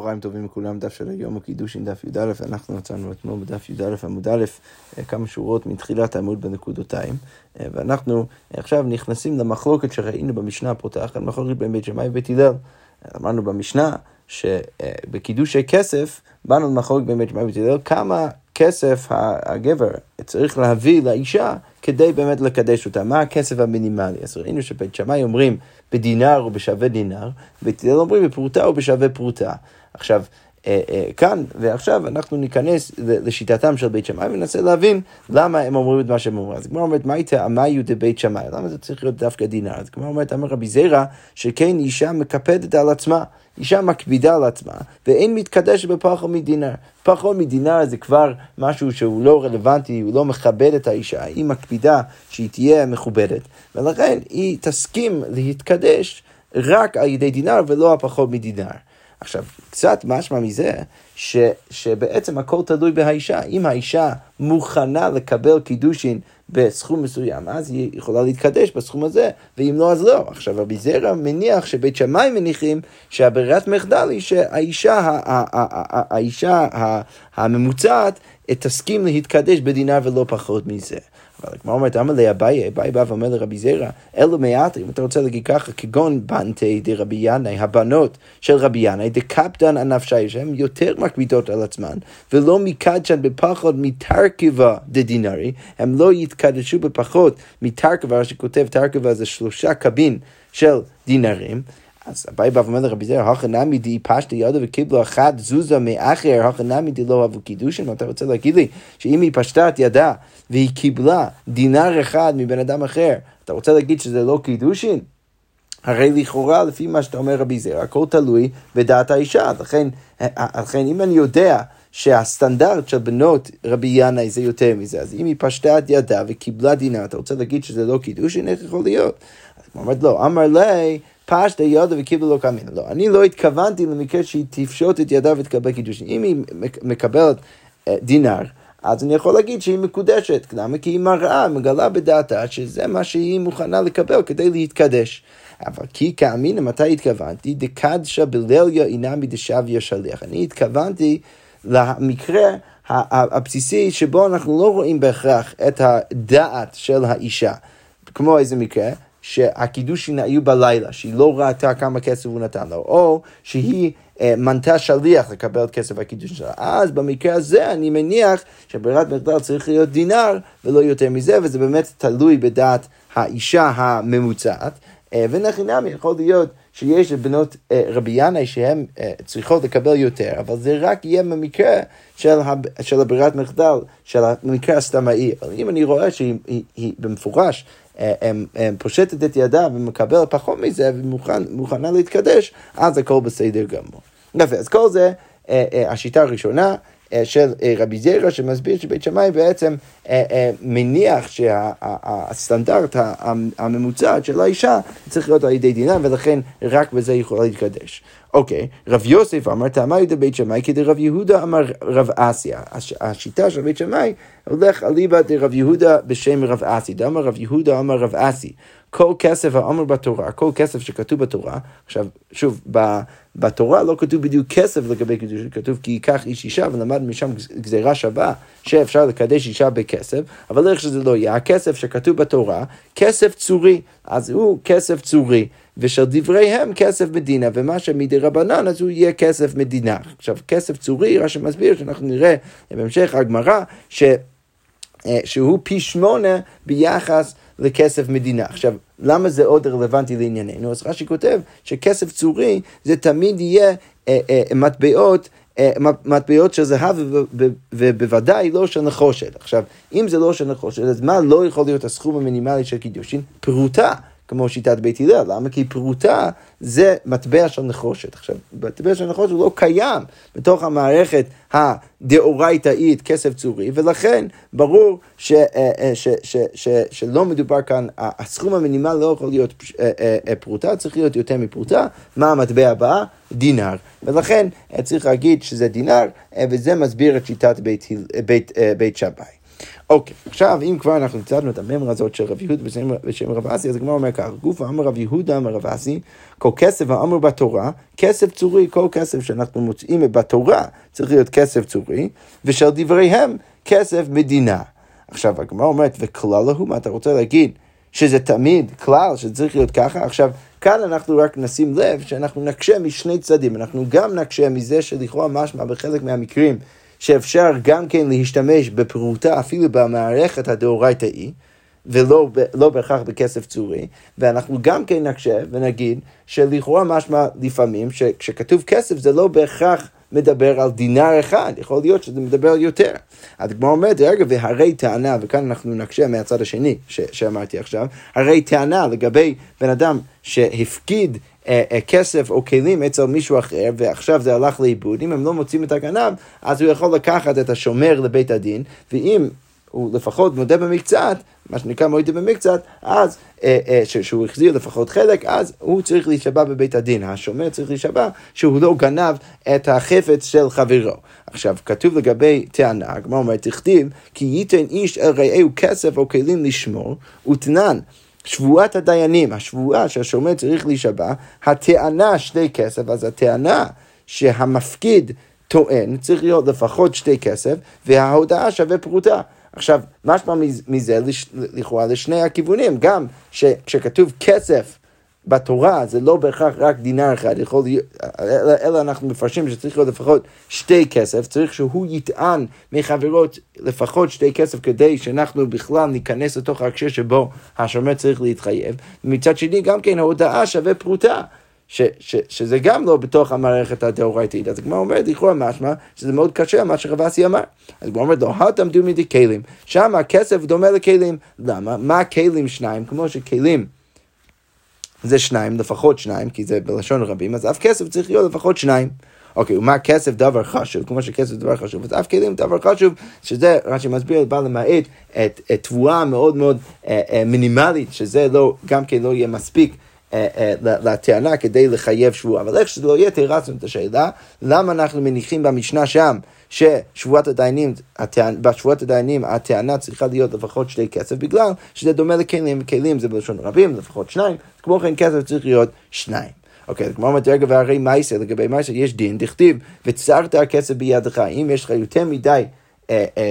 צהריים טובים לכולם, דף של היום הקידושין, דף י"א, אנחנו מצאנו אתמול בדף י"א עמוד א', אה, כמה שורות מתחילת העמוד בנקודותיים, אה, ואנחנו עכשיו נכנסים למחלוקת שראינו במשנה הפותחת, מחלוקת בין בית שמאי ובית הלל. אמרנו במשנה שבקידושי כסף, באנו למחלוקת בין בית שמאי ובית הלל, כמה כסף הגבר צריך להביא לאישה כדי באמת לקדש אותה. מה הכסף המינימלי? אז ראינו שבית שמאי אומרים בדינר או בשווה דינר, בית הלל אומרים בפרוטה או בשווה פרוטה. עכשיו, אה, אה, כאן ועכשיו אנחנו ניכנס לשיטתם של בית שמאי וננסה להבין למה הם אומרים את מה שהם אומרים. אז הגמרא אומרת, מה הייתה עמיו דבית שמאי? למה זה צריך להיות דווקא דינר? אז הגמרא אומרת, אמר רבי זירא, שכן אישה מקפדת על עצמה. אישה מקפידה על עצמה, ואין מתקדשת בפחות מדינר. פחות מדינר זה כבר משהו שהוא לא רלוונטי, הוא לא מכבד את האישה, היא מקפידה שהיא תהיה מכובדת, ולכן היא תסכים להתקדש רק על ידי דינר ולא הפחות מדינר. עכשיו, קצת משמע מזה ש, שבעצם הכל תלוי באישה. אם האישה מוכנה לקבל קידושין בסכום מסוים, אז היא יכולה להתקדש בסכום הזה, ואם לא, אז לא. עכשיו, רבי זרע מניח שבית שמאי מניחים שהברירת מחדל היא שהאישה, האישה הממוצעת תסכים להתקדש בדינר ולא פחות מזה. הגמרא אומרת, אמר לאביי, אביי בא ואומר לרבי זרע, אלו מעט, אם אתה רוצה להגיד ככה, כגון בנטי דרבי ינאי, הבנות של רבי ינאי, דקפדן הנפשי, שהן יותר מקבידות על עצמן, ולא מקדשן בפחות מתרכבה דדינרי, הם לא יתקדשו בפחות מתרכבה, שכותב תרכבה זה שלושה קבין של דינרים. אז אביי בא ואומר לרבי זרע, הכא נמי די פשטי ידו וקיבלו אחת זוזה מאחר, הכא נמי די לא אהבו קידושין, אתה רוצה להגיד לי שאם היא פשטה את ידה והיא קיבלה דינר אחד מבן אדם אחר, אתה רוצה להגיד שזה לא קידושין? הרי לכאורה, לפי מה שאתה אומר רבי זרע, הכל תלוי בדעת האישה. לכן, לכן אם אני יודע שהסטנדרט של בנות רבי ינאי זה יותר מזה, אז אם היא פשטה את ידה וקיבלה דינר, אתה רוצה להגיד שזה לא קידושין? איך יכול להיות? אז אומרת לא, אמר לי פשטה ידה וקיבלה לא קמין. לא, אני לא התכוונתי למקרה שהיא תפשוט את ידה ותקבל קידושין. אם היא מקבלת אה, דינר, אז אני יכול להגיד שהיא מקודשת. למה? כי היא מראה, מגלה בדעתה שזה מה שהיא מוכנה לקבל כדי להתקדש. אבל כי כאמינא, מתי התכוונתי? דקדשה בלליה אינמי דשביה שליח. אני התכוונתי למקרה הבסיסי שבו אנחנו לא רואים בהכרח את הדעת של האישה. כמו איזה מקרה? שהקידושין היו בלילה, שהיא לא ראתה כמה כסף הוא נתן לו, או שהיא אה, מנתה שליח לקבל את כסף הקידושין שלה. אז במקרה הזה אני מניח שברירת מחדל צריך להיות דינר ולא יותר מזה, וזה באמת תלוי בדעת האישה הממוצעת. אה, ונחינם יכול להיות שיש בנות אה, רבי ינאי שהן אה, צריכות לקבל יותר, אבל זה רק יהיה במקרה של, הב, של הברירת מחדל, של המקרה הסתמאי. אבל אם אני רואה שהיא במפורש פושטת את ידה ומקבלת פחות מזה ומוכנה להתקדש, אז הכל בסדר גמור. יפה, אז כל זה השיטה הראשונה. אה, של אה, רבי זירא שמסביר שבית שמאי בעצם אה, מניח שהסטנדרט הממוצע של האישה צריך להיות על ידי דינה ולכן רק בזה יכולה להתקדש. אוקיי, רב יוסף אמר תאמר ידי בית שמאי כדי רב יהודה אמר רב אסיה. השיטה של בית שמאי הולך אליבא דרב יהודה בשם רב אסי. דאמר רב יהודה אמר רב אסי. כל כסף האמר בתורה, כל כסף שכתוב בתורה, עכשיו, שוב, בתורה לא כתוב בדיוק כסף לגבי קידוש, כתוב כי ייקח איש אישה ולמד משם גזירה שווה שאפשר לקדש אישה בכסף, אבל איך שזה לא יהיה, הכסף שכתוב בתורה, כסף צורי, אז הוא כסף צורי. ושל דבריהם כסף מדינה, ומה שמדי רבנן אז הוא יהיה כסף מדינה. עכשיו, כסף צורי, רש"י מסביר שאנחנו נראה בהמשך הגמרא, ש... אה, שהוא פי שמונה ביחס לכסף מדינה. עכשיו, למה זה עוד רלוונטי לענייננו? אז רש"י כותב שכסף צורי זה תמיד יהיה אה, אה, מטבעות אה, מטבעות של זהב ובוודאי לא של נחושת. עכשיו, אם זה לא של נחושת, אז מה לא יכול להיות הסכום המינימלי של קידושין? פרוטה. כמו שיטת בית הלל, למה? כי פרוטה זה מטבע של נחושת. עכשיו, מטבע של נחושת הוא לא קיים בתוך המערכת הדאורייתאית כסף צורי, ולכן ברור ש, ש, אה, ש, ש, ש, שלא מדובר כאן, הסכום המינימלי לא יכול להיות אה, אה, פרוטה, צריך להיות יותר מפרוטה. מה המטבע הבא? דינר. ולכן צריך להגיד שזה דינר, וזה מסביר את שיטת בית, בית, בית שבעי. אוקיי, עכשיו אם כבר אנחנו הצענו את הממרה הזאת של רב יהודה ושם רב אסי, אז הגמרא אומר כך, גוף אמר רב יהודה אמר רב אסי, כל כסף האמר בתורה, כסף צורי, כל כסף שאנחנו מוצאים בתורה צריך להיות כסף צורי, ושל דבריהם כסף מדינה. עכשיו הגמרא אומרת, וכלל הוא, מה אתה רוצה להגיד? שזה תמיד כלל, שזה צריך להיות ככה. עכשיו, כאן אנחנו רק נשים לב שאנחנו נקשה משני צדדים. אנחנו גם נקשה מזה שלכאורה משמע בחלק מהמקרים שאפשר גם כן להשתמש בפרוטה אפילו במערכת הדאורייתאי. ולא לא בהכרח בכסף צורי, ואנחנו גם כן נקשה ונגיד שלכאורה משמע לפעמים שכשכתוב כסף זה לא בהכרח מדבר על דינר אחד, יכול להיות שזה מדבר על יותר. כמו אומרת, רגע, והרי טענה, וכאן אנחנו נקשה מהצד השני ש- שאמרתי עכשיו, הרי טענה לגבי בן אדם שהפקיד כסף או כלים אצל מישהו אחר, ועכשיו זה הלך לאיבוד, אם הם לא מוצאים את הגנב, אז הוא יכול לקחת את השומר לבית הדין, ואם הוא לפחות מודה במקצת, מה שנקרא מועד במקצת, אז אה, אה, שהוא החזיר לפחות חלק, אז הוא צריך להישבע בבית הדין. השומר צריך להישבע שהוא לא גנב את החפץ של חברו. עכשיו, כתוב לגבי טענה, הגמרא אומרת, תכתיב, כי ייתן איש אל רעהו כסף או כלים לשמור, ותנן. שבועת הדיינים, השבועה שהשומר צריך להישבע, הטענה שתי כסף, אז הטענה שהמפקיד טוען צריך להיות לפחות שתי כסף, וההודעה שווה פרוטה. עכשיו, משמע מזה לכאורה לשני הכיוונים, גם כשכתוב כסף בתורה זה לא בהכרח רק דינר אחד, יכול להיות, אלא, אלא אנחנו מפרשים שצריך להיות לפחות שתי כסף, צריך שהוא יטען מחברות לפחות שתי כסף כדי שאנחנו בכלל ניכנס לתוך ההקשר שבו השומר צריך להתחייב. מצד שני גם כן ההודעה שווה פרוטה. ש, ש, שזה גם לא בתוך המערכת הדאורייתית. אז הגמרא אומרת, לכאורה משמע, שזה מאוד קשה מה שרבסי אמר. אז הגמרא אומרת, לא תעמדו מדי כלים. שם הכסף דומה לכלים. למה? מה כלים שניים? כמו שכלים זה שניים, לפחות שניים, כי זה בלשון רבים, אז אף כסף צריך להיות לפחות שניים. אוקיי, ומה כסף דבר חשוב, כמו שכסף דבר חשוב, אז אף כלים דבר חשוב, שזה, רש"י מסביר, בא למעט את תבואה מאוד מאוד אה, אה, מינימלית, שזה לא, גם כן לא יהיה מספיק. אה, אה, לטענה כדי לחייב שבועה. אבל איך שזה לא יהיה, תרצנו את השאלה, למה אנחנו מניחים במשנה שם ששבועת הדיינים, בשבועת הדיינים הטענה צריכה להיות לפחות שתי כסף, בגלל שזה דומה לכלים, כלים זה בלשון רבים, לפחות שניים, כמו כן כסף צריך להיות שניים. אוקיי, כמו אומרת, רגע, והרי מייסר, לגבי מייסר יש דין, דכתיב, וצרת הכסף בידך, אם יש לך יותר מדי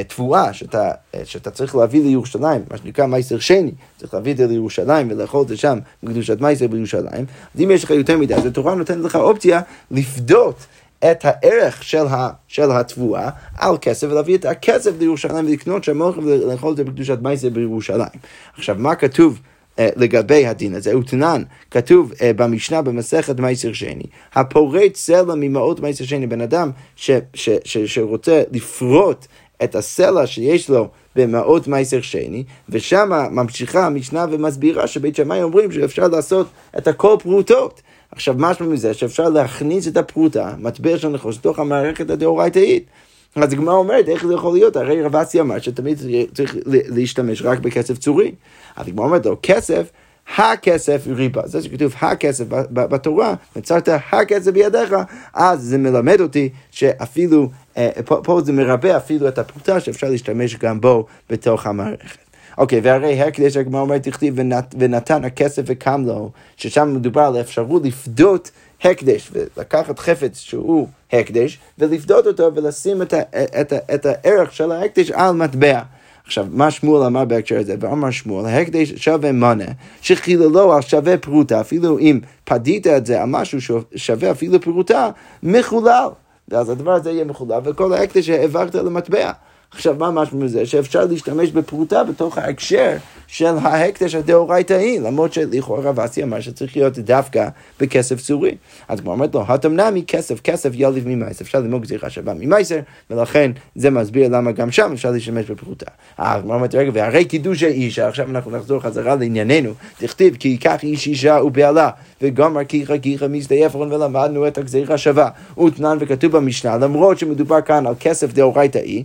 תבואה שאתה, אה, שאתה צריך להביא לירושלים, מה שנקרא מייסר שני, צריך להביא את זה לירושלים ולאכול את זה שם בקדושת מייסר בירושלים, אז אם יש לך יותר מדי, אז התורה נותנת לך אופציה לפדות את הערך של, ה, של התבואה על כסף ולהביא את הכסף לירושלים ולקנות שם אוכל ולאכול את זה בקדושת מייסר בירושלים. עכשיו, מה כתוב? לגבי הדין הזה, ותנן, כתוב uh, במשנה במסכת מייסר שני, הפורט סלע ממעות מייסר שני, בן אדם ש, ש, ש, שרוצה לפרוט את הסלע שיש לו במעות מייסר שני, ושם ממשיכה המשנה ומסבירה שבית שמאי אומרים שאפשר לעשות את הכל פרוטות. עכשיו, משהו מזה שאפשר להכניס את הפרוטה, מטבע של נחוש, לתוך המערכת הדאורייתאית. אז הגמרא אומרת, איך זה יכול להיות? הרי רב אסי אמר שתמיד צריך להשתמש רק בכסף צורי. אז הגמרא אומרת לו, כסף, הכסף ריבה. זה שכתוב הכסף בתורה, מצרת הכסף בידיך, אז זה מלמד אותי שאפילו, פה, פה זה מרבה אפילו את הפרוטה שאפשר להשתמש גם בו בתוך המערכת. אוקיי, והרי הקדש הגמרא אומרת, תכתיב ונת, ונתן הכסף וקם לו, ששם מדובר על האפשרות לפדות הקדש, ולקחת חפץ שהוא הקדש, ולפדות אותו ולשים את, ה, את, ה, את הערך של ההקדש על מטבע. עכשיו, מה שמואל אמר בהקשר הזה? ואמר שמואל, ההקדש שווה מונה, שחיללו על שווה פרוטה, אפילו אם פדית את זה על משהו שווה אפילו פרוטה, מחולל. ואז הדבר הזה יהיה מחולל, וכל ההקדש העברת למטבע. עכשיו, מה משהו מזה? שאפשר להשתמש בפרוטה בתוך ההקשר של ההקדש הדאורייתאי, למרות שלכאורה רב אסי אמר שצריך להיות דווקא בכסף צורי. אז כמו אומרת לו, התמנמי כסף, כסף יליב ממייסר, אפשר ללמוד גזירה שווה ממייסר, ולכן זה מסביר למה גם שם אפשר להשתמש בפרוטה. אז כמו אומרת, רגע, והרי קידוש האישה, עכשיו אנחנו נחזור חזרה לענייננו, תכתיב כי ייקח איש אישה ובעלה, וגמר כיחה כיחה מזדייפרון ולמדנו את הגזירה שווה. ותנן וכתוב במשנה, למרות שמדובר כאן על כסף דאורייתאי,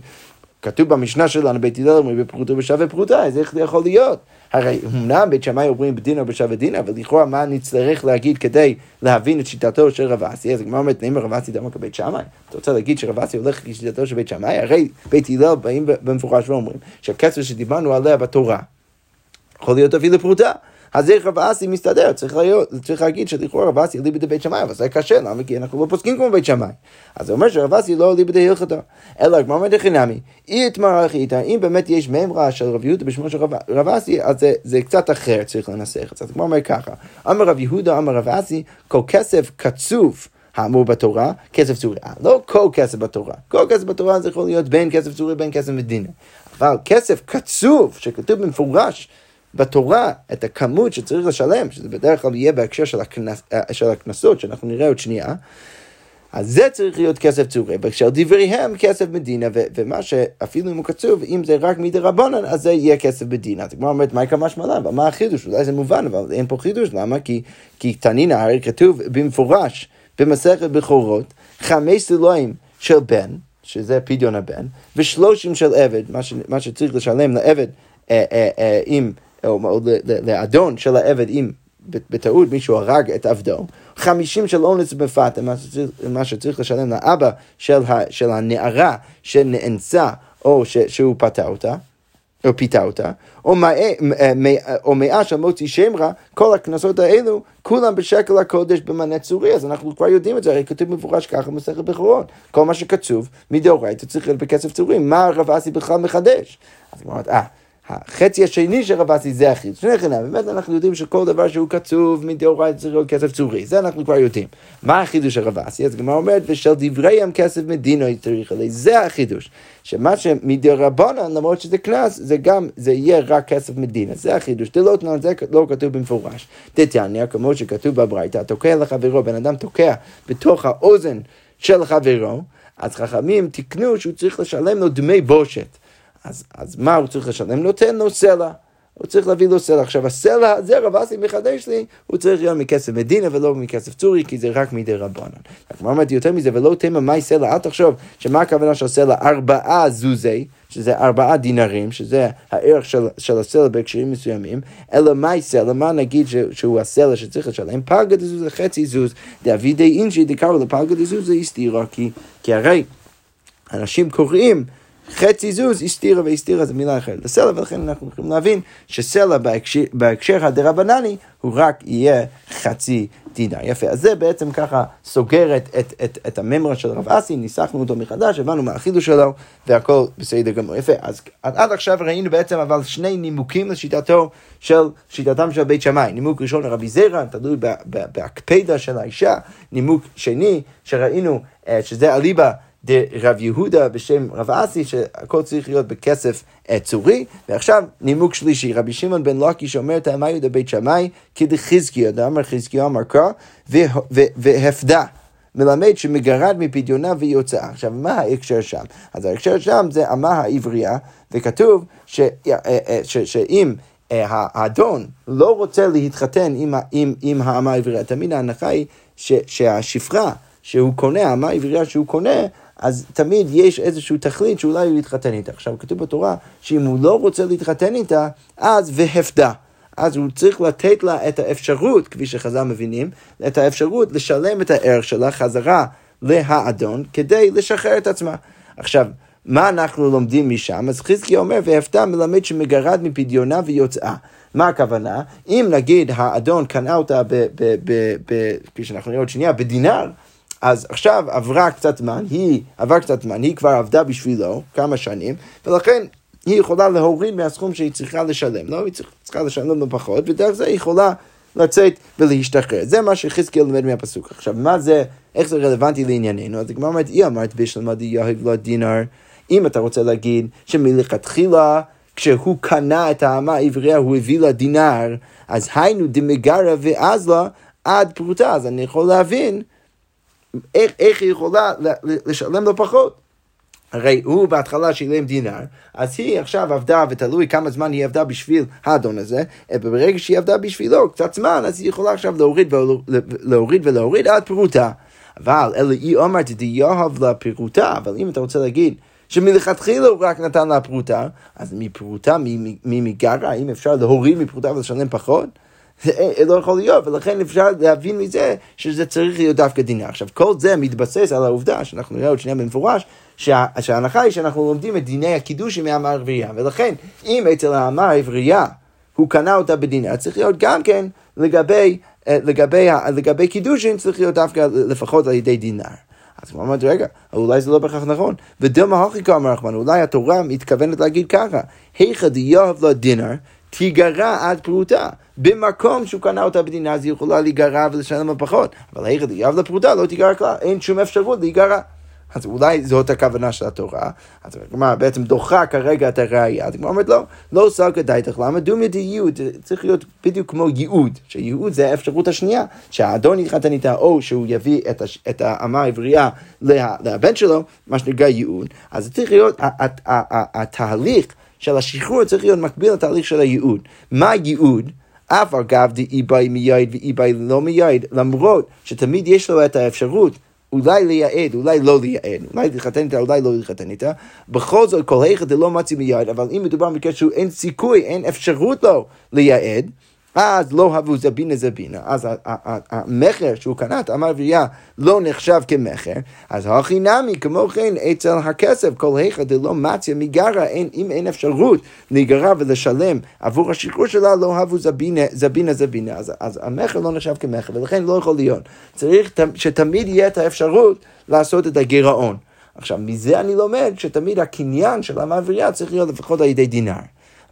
כתוב במשנה שלנו, בית הלל אומרים בפרוטה בשווה פרוטה, אז איך זה יכול להיות? הרי אמנם בית שמאי אומרים בדינר בשווה דינר, אבל לכאורה מה נצטרך להגיד כדי להבין את שיטתו של רב אסי? אז הגמרא אומרת, נאמר רב אסי דמק בית שמאי. אתה רוצה להגיד שרב אסי הולך לשיטתו של בית שמאי? הרי בית הלל באים במפורש ואומרים שהכסף שדיברנו עליה בתורה, יכול להיות אפילו פרוטה. אז איך רב אסי מסתדר? צריך, להיות, צריך להגיד שלכאורה רב אסי אליבא דבית שמאי, אבל זה קשה, למה? כי אנחנו לא פוסקים כמו בית שמאי. אז זה אומר שרב אסי לא אליבא דהלכתו. אלא הגמרא אומרת חינמי, אי אתמר אחייתא, אם באמת יש מימרה של רב יהודה בשמו של רב אסי, אז זה, זה קצת אחר, צריך לנסח את זה. אז הגמרא אומר ככה, אמר רב יהודה, אמר רב אסי, כל כסף קצוב. האמור בתורה, כסף צורי. לא כל כסף בתורה. כל כסף בתורה זה יכול להיות בין כסף צורי בין כסף מדינה. אבל כסף קצוב, שכתוב במפורש בתורה את הכמות שצריך לשלם, שזה בדרך כלל יהיה בהקשר של, הכנס, אה, של הקנסות, שאנחנו נראה עוד שנייה, אז זה צריך להיות כסף צורי, בהקשר דבריהם כסף מדינה, ו- ומה שאפילו אם הוא קצוב, אם זה רק מדי רבנן, אז זה יהיה כסף מדינה. אז הגמרא אומרת, מה כמה שמלן? מה החידוש? אולי זה מובן, אבל אין פה חידוש, למה? כי, כי תנינא הרי כתוב במפורש במסכת בכורות, חמש סילואים של בן, שזה פדיון הבן, ושלושים של עבד, מה, ש, מה שצריך לשלם לעבד אה, אה, אה, אם... או לאדון של העבד אם בטעות מישהו הרג את עבדו, חמישים של אונס בפאטה, מה שצריך לשלם לאבא של, ה, של הנערה שנאנסה או ש, שהוא פתה אותה. או פיתה אותה, או מאה של מוציא שם רע, כל הקנסות האלו, כולם בשקל הקודש במנה צורי, אז אנחנו כבר יודעים את זה, הרי כתוב מפורש ככה במסכת בכורות. כל מה שקצוב מדאורייתא צריך להיות בכסף צורי, מה רב אסי בכלל מחדש? אז היא אומרת, אה, החצי השני של רב אסי זה החידוש. שני חינם, באמת אנחנו יודעים שכל דבר שהוא קצוב מדאורייתא צריך להיות כסף צורי, זה אנחנו כבר יודעים. מה החידוש של רב אסי? אז הגמרא אומרת, ושל דבריהם כסף מדינו צריך עלי, זה החידוש. שמה שמדרבנן, למרות שזה קנס, זה גם, זה יהיה רק כסף מדינה, זה החידוש. דלותנן, זה לא כתוב במפורש. דתניא, כמו שכתוב בברייתא, תוקע לחברו, בן אדם תוקע בתוך האוזן של חברו, אז חכמים תיקנו שהוא צריך לשלם לו דמי בושת. אז, אז מה הוא צריך לשלם? נותן לו סלע. הוא צריך להביא לו סלע. עכשיו הסלע הזה רב אסי מחדש לי, הוא צריך להיות מכסף מדינה ולא מכסף צורי, כי זה רק מדי רבנן. הגמרא אומרת יותר מזה, ולא תימא מאי סלע, אל תחשוב שמה הכוונה של סלע ארבעה זוזי, שזה ארבעה דינרים, שזה הערך של, של הסלע בהקשרים מסוימים, אלא מאי סלע, מה נגיד ש, שהוא הסלע שצריך לשלם? פלגה דזוז חצי זוז, דאבידי אינשי דקראו לפלגה דזוז זה הסתירה, כי, כי הרי אנשים קוראים חצי זוז הסתירה והסתירה זה מילה אחרת לסלע, ולכן אנחנו יכולים להבין שסלע בהקשר, הדרבנני הוא רק יהיה חצי דינר. יפה, אז זה בעצם ככה סוגר את, את, את, את הממרה של רב אסי, ניסחנו אותו מחדש, הבנו מה החידוש שלו, והכל בסדר גמור. יפה, אז עד עכשיו ראינו בעצם אבל שני נימוקים לשיטתו של, שיטתם של בית שמאי. נימוק ראשון לרבי זרע, תלוי בהקפדה של האישה, נימוק שני שראינו אה, שזה אליבא דרב יהודה בשם רב אסי, שהכל צריך להיות בכסף אה, צורי. ועכשיו נימוק שלישי, רבי שמעון בן לוקי שאומר את האמאי בית שמאי כדחזקיה, דאמר חזקיה אמר קרא, והפדה. מלמד שמגרד מפדיונה ויוצאה. עכשיו, מה ההקשר שם? אז ההקשר שם זה אמה העברייה, וכתוב אה, אה, שאם האדון לא רוצה להתחתן עם, עם, עם האמה העברייה, תמיד ההנחה היא ש, שהשפחה שהוא קונה, האמה העברייה שהוא קונה, אז תמיד יש איזושהי תכלית שאולי הוא יתחתן איתה. עכשיו, כתוב בתורה שאם הוא לא רוצה להתחתן איתה, אז והפדה. אז הוא צריך לתת לה את האפשרות, כפי שחז"ל מבינים, את האפשרות לשלם את הערך שלה חזרה להאדון כדי לשחרר את עצמה. עכשיו, מה אנחנו לומדים משם? אז חזקי אומר, והפתע מלמד שמגרד מפדיונה ויוצאה. מה הכוונה? אם נגיד האדון קנה אותה, כפי שאנחנו נראה עוד שנייה, בדינר, אז עכשיו עברה קצת זמן, היא עבר קצת זמן, היא כבר עבדה בשבילו כמה שנים, ולכן היא יכולה להוריד מהסכום שהיא צריכה לשלם לא, היא צריכה לשלם לו פחות, ודרך זה היא יכולה לצאת ולהשתחרר. זה מה שחזקאל לומד מהפסוק. עכשיו, מה זה, איך זה רלוונטי לענייננו? אז הגמרא אומרת, היא אמרת בשלמה דיהג לו דינר. אם אתה רוצה להגיד שמלכתחילה כשהוא קנה את האמה העברייה הוא הביא לה דינר, אז היינו דמגרה ואז לה עד פרוטה, אז אני יכול להבין איך, איך היא יכולה לשלם לו פחות? הרי הוא בהתחלה שילם דינר, אז היא עכשיו עבדה, ותלוי כמה זמן היא עבדה בשביל האדון הזה, וברגע שהיא עבדה בשבילו קצת זמן, אז היא יכולה עכשיו להוריד ולהוריד ולהוריד עד פרוטה. אבל אלא היא אומרת, דיהב לה פירוטה, אבל אם אתה רוצה להגיד שמלכתחילה הוא רק נתן לה פרוטה, אז מפרוטה, מי מגרה, האם אפשר להוריד מפרוטה ולשלם פחות? זה לא יכול להיות, ולכן אפשר להבין מזה שזה צריך להיות דווקא דינה. עכשיו, כל זה מתבסס על העובדה, שאנחנו נראה עוד שנייה במפורש, שה, שההנחה היא שאנחנו לומדים את דיני הקידושים מהאמה העברייה, ולכן אם אצל האמה העברייה הוא קנה אותה בדינה, צריך להיות גם כן לגבי, אה, לגבי, לגבי קידושין, צריך להיות דווקא לפחות על ידי דינר. אז הוא אמר, רגע, אולי זה לא בהכרח נכון. ודילמה הכי כאמר רחמן, אולי התורה מתכוונת להגיד ככה, היכא דיוב לו דינר, תיגרע עד פרוטה. במקום שהוא קנה אותה בדינה, אז היא יכולה להיגרע ולשלם פחות. אבל היכא דיוב לפרוטה לא תיגרע כלל, אין שום אפשרות להיגרע. אז אולי זאת הכוונה של התורה. אז כלומר, בעצם דוחה כרגע את הראייה. אז כמו אומרת, לא, לא סלקא דייתך, למה דומיה דיוד? צריך להיות בדיוק כמו ייעוד, שייעוד זה האפשרות השנייה, שהאדון יתחתן איתה, או שהוא יביא את, הש, את האמה העברייה לה, לבן שלו, מה שנקרא ייעוד. אז זה צריך להיות, התהליך של השחרור צריך להיות מקביל לתהליך של הייעוד. מה ייעוד? אף אגב דאי באי מייד ואי באי לא מייד, למרות שתמיד יש לו את האפשרות אולי לייעד, אולי לא לייעד, אולי להתחתן איתה, אולי לא להתחתן איתה. בכל זאת, כל היכא דלא מצי מיד, אבל אם מדובר במקרה שהוא אין סיכוי, אין אפשרות לו לייעד, אז לא הבו זבינה זבינה, אז המכר שהוא קנה את אמר ויה לא נחשב כמכר, אז הכי נמי כמו כן אצל הכסף, כל היכא דלא מציה מגרה, אם אין אפשרות להיגרע ולשלם עבור השחרור שלה, לא הבו זבינה זבינה, זבינה. אז, אז המכר לא נחשב כמכר, ולכן לא יכול להיות. צריך שתמיד יהיה את האפשרות לעשות את הגירעון. עכשיו, מזה אני לומד שתמיד הקניין של המעברייה צריך להיות לפחות על ידי דינר.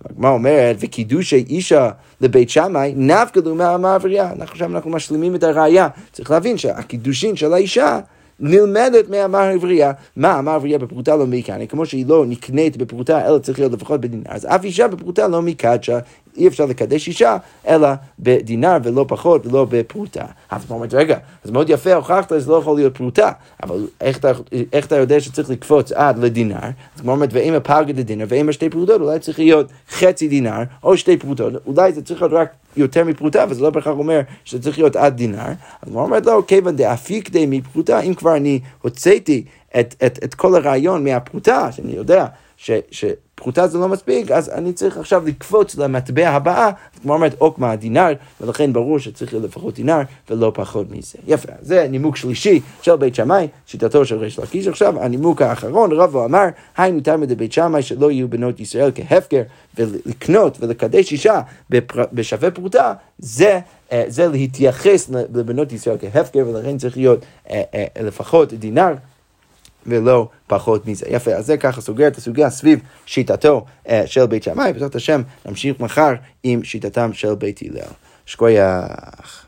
הגמרא אומרת, וקידושי אישה לבית שמאי, נפקא לו מהמעברייה. עכשיו אנחנו משלימים את הראייה. צריך להבין שהקידושין של האישה נלמדת מהאמר העברייה. מה אמר העברייה בפרוטה לא מקני, כמו שהיא לא נקנית בפרוטה, אלא צריך להיות לפחות בדינר. אז אף אישה בפרוטה לא מקדשה, אי אפשר לקדש אישה, אלא בדינר ולא פחות ולא בפרוטה. אז הוא אומר, רגע, אז מאוד יפה הוכחת, זה לא יכול להיות פרוטה, אבל איך אתה, איך אתה יודע שצריך לקפוץ עד לדינר? אז כמו אומרת, ואם הפלגה לדינר, ואם השתי פרוטות, אולי צריך להיות חצי דינר, או שתי פרוטות, אולי זה צריך להיות רק יותר מפרוטה, וזה לא בהכרח אומר שזה צריך להיות עד דינר. אז הוא אומרת, לא, כיוון דאפיק די מפרוטה, אם כבר אני הוצאתי את, את, את כל הרעיון מהפרוטה, שאני יודע ש, שפרוטה זה לא מספיק, אז אני צריך עכשיו לקפוץ למטבע הבאה, כמו אומרת עוקמה דינר, ולכן ברור שצריך להיות לפחות דינר ולא פחות מזה. יפה, זה נימוק שלישי של בית שמאי, שיטתו של ריש לקיש. עכשיו, הנימוק האחרון, רבו אמר, היינו תלמי דבית שמאי שלא יהיו בנות ישראל כהפקר, ולקנות ולקדש אישה בפר... בשווה פרוטה, זה... אה, זה להתייחס לבנות ישראל כהפקר, ולכן צריך להיות אה, אה, לפחות דינר ולא פחות מזה. יפה, אז זה ככה סוגר את הסוגיה סביב שיטתו uh, של בית שמאי, בעזרת השם נמשיך מחר עם שיטתם של בית הלל. שכוייח.